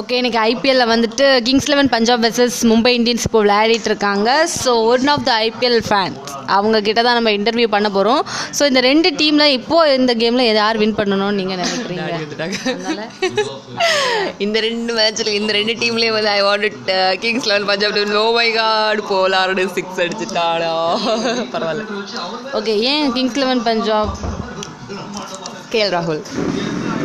Okay இன்றைக்கி ஐபிஎல்லில் வந்துட்டு Kings Eleven Punjab versus Mumbai Indians இப்போ விளையாடிட்டு இருக்காங்க. So one of the IPL fans அவங்க கிட்ட தான் நம்ம இன்டர்வியூ பண்ண போகிறோம் ஸோ இந்த ரெண்டு டீமில் இப்போது இந்த கேமில் யார் வின் பண்ணணும்னு நீங்கள் நினைக்கிறீங்க? இந்த ரெண்டு மேட்ச்சில் இந்த ரெண்டு டீம்லேயும் வந்து I want Kings Eleven Punjab no my God Pollard six அடிச்சுட்டாடா பரவாயில்ல. ஓகே ஏன் கிங்ஸ் லெவன் பஞ்சாப் கேஎல் ராகுல்.